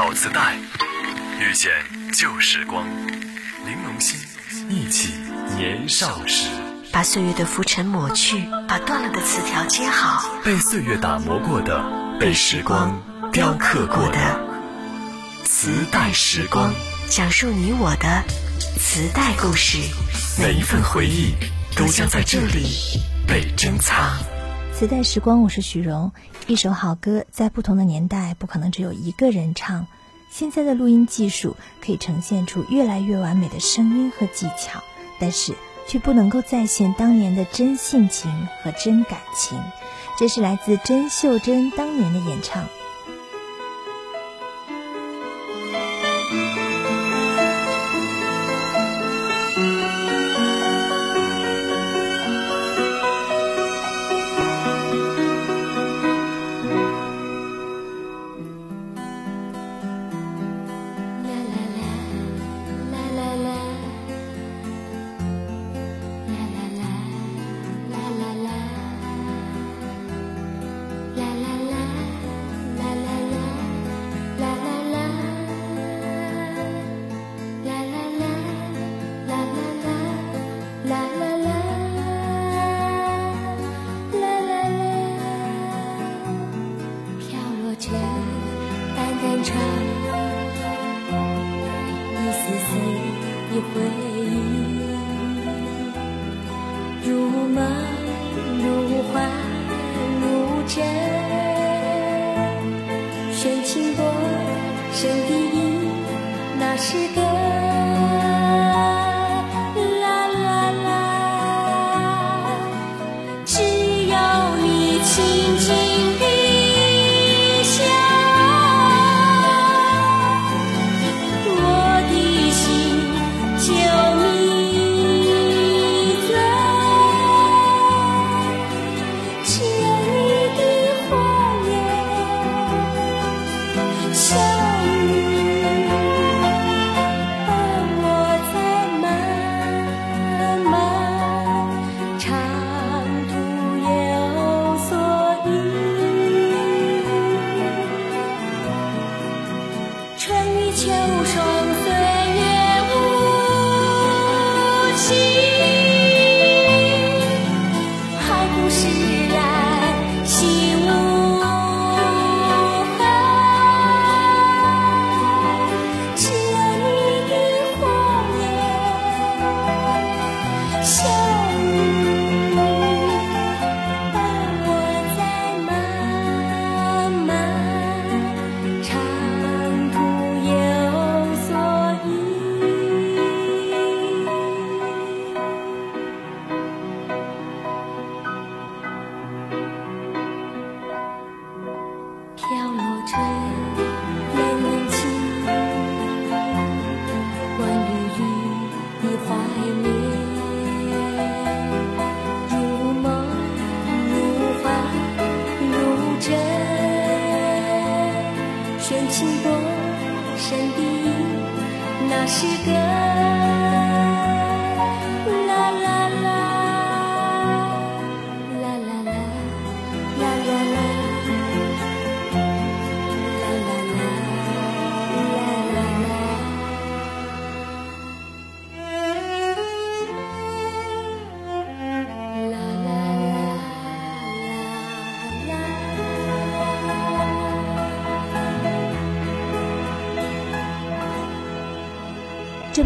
老磁带，遇见旧时光，玲珑心，忆起年少时。把岁月的浮尘抹去，把断了的词条接好。被岁月打磨过的，被时光雕刻过的，磁带时光，讲述你我的磁带故事。每一份回忆都将在这里被珍藏。磁带时光，我是许荣。一首好歌，在不同的年代，不可能只有一个人唱。现在的录音技术可以呈现出越来越完美的声音和技巧，但是却不能够再现当年的真性情和真感情。这是来自甄秀珍当年的演唱。回忆，如梦如幻如真，谁听过谁的音？那是个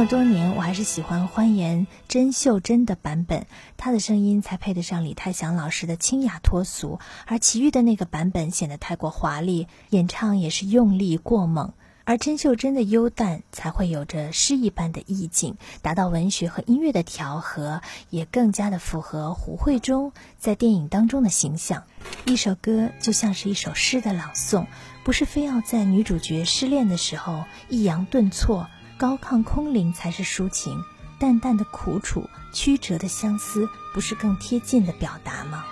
这么多年，我还是喜欢欢颜甄秀珍的版本，她的声音才配得上李泰祥老师的清雅脱俗，而其余的那个版本显得太过华丽，演唱也是用力过猛，而甄秀珍的幽淡才会有着诗一般的意境，达到文学和音乐的调和，也更加的符合胡慧中在电影当中的形象。一首歌就像是一首诗的朗诵，不是非要在女主角失恋的时候抑扬顿挫。高亢空灵才是抒情，淡淡的苦楚、曲折的相思，不是更贴近的表达吗？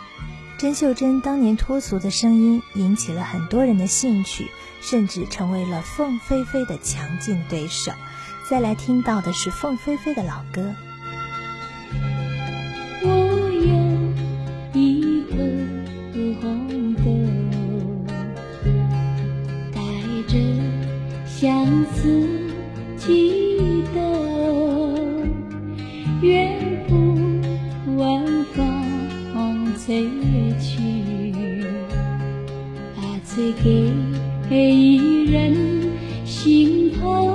甄秀珍当年脱俗的声音引起了很多人的兴趣，甚至成为了凤飞飞的强劲对手。再来听到的是凤飞飞的老歌。再去，把这给一人心痛。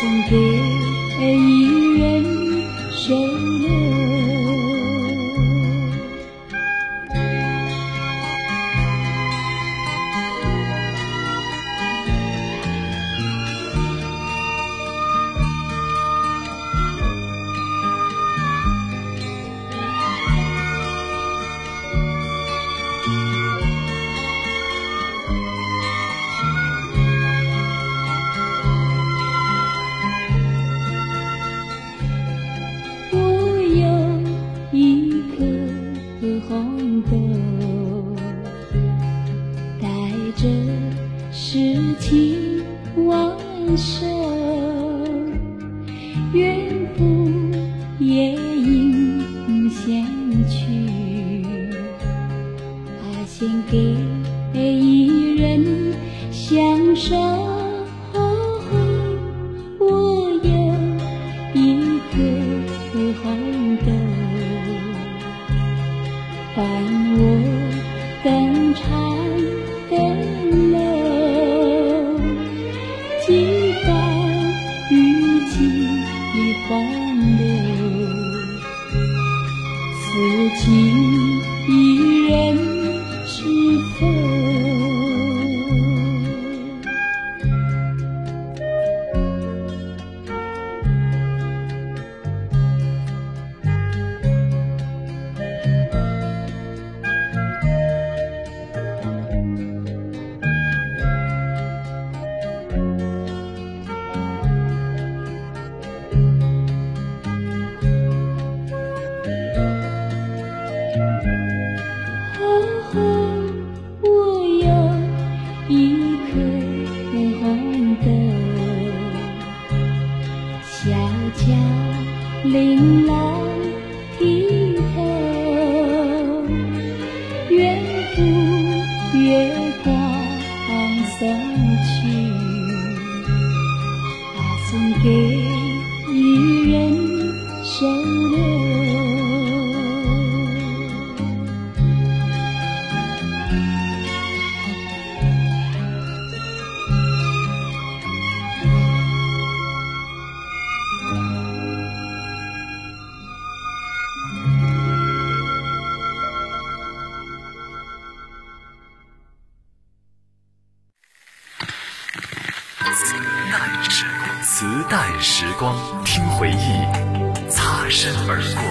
送给来磁带时光，听回忆擦身而过。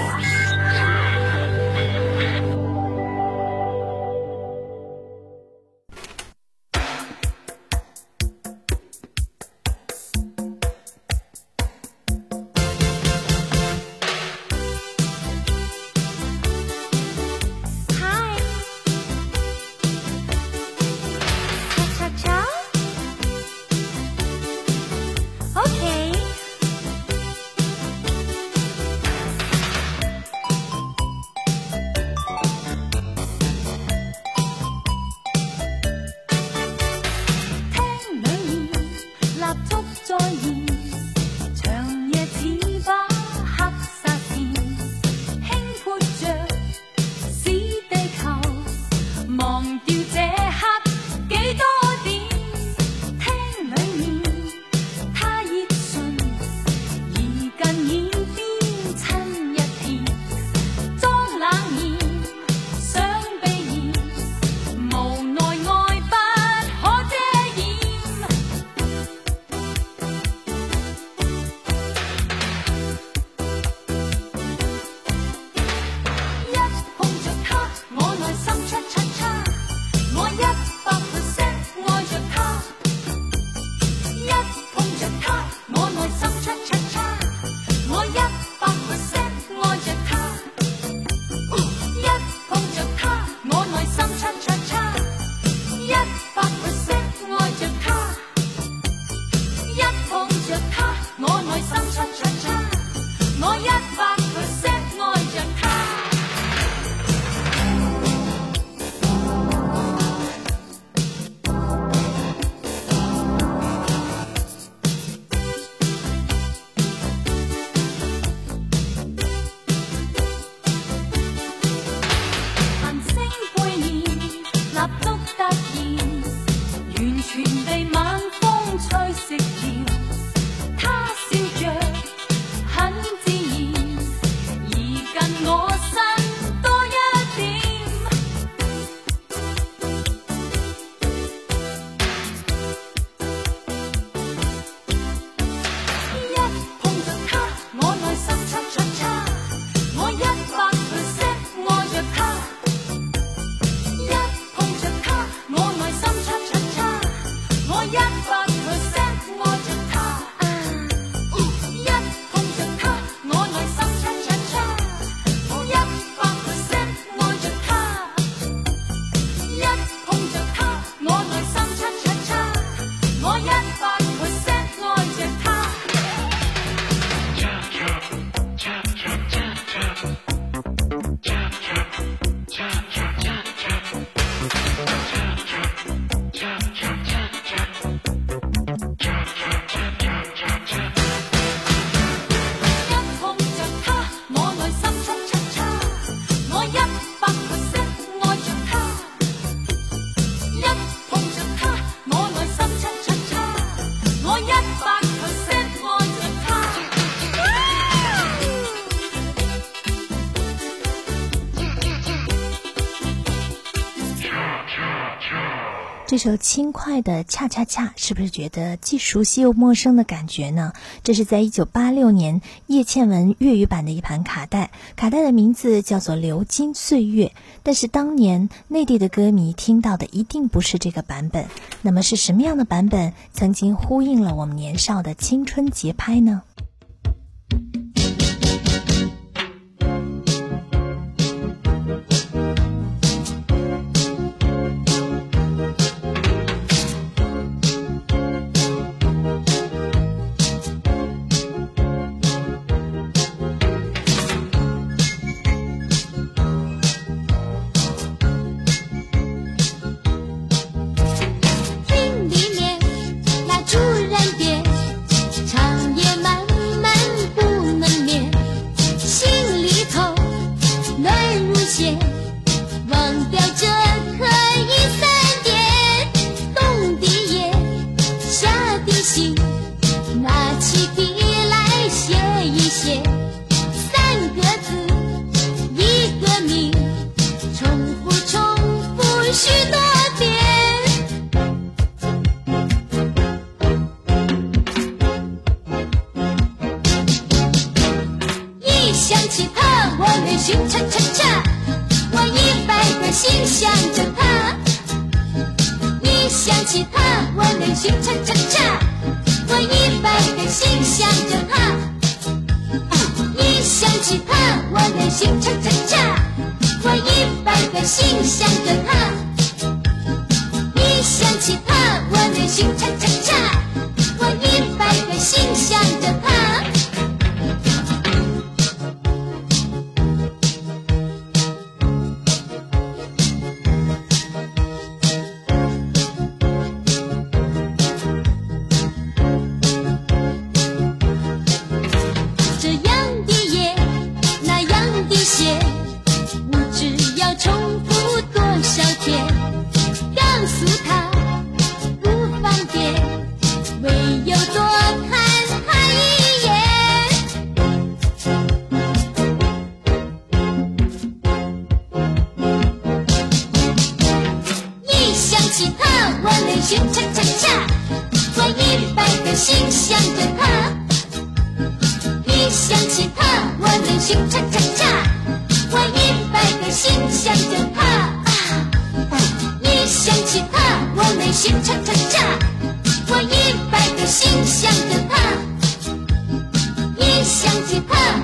这首轻快的恰恰恰，是不是觉得既熟悉又陌生的感觉呢？这是在一九八六年叶倩文粤语版的一盘卡带，卡带的名字叫做《流金岁月》。但是当年内地的歌迷听到的一定不是这个版本，那么是什么样的版本曾经呼应了我们年少的青春节拍呢？chip, chip, chip.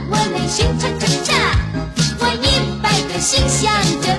我内心叉叉叉我一百个心想着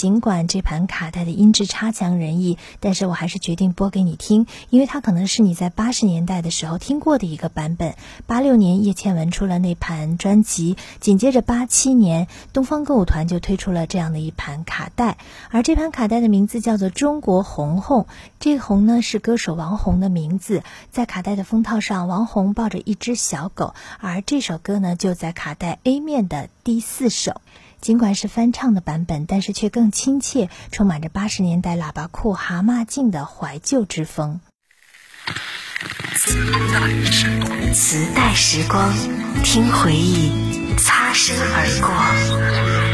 尽管这盘卡带的音质差强人意，但是我还是决定播给你听，因为它可能是你在八十年代的时候听过的一个版本。八六年叶倩文出了那盘专辑，紧接着八七年东方歌舞团就推出了这样的一盘卡带，而这盘卡带的名字叫做《中国红红》，这个红呢是歌手王红的名字。在卡带的封套上，王红抱着一只小狗，而这首歌呢就在卡带 A 面的第四首。尽管是翻唱的版本，但是却更亲切，充满着八十年代喇叭裤蛤蟆镜的怀旧之风。磁带时光，听回忆，擦身而过。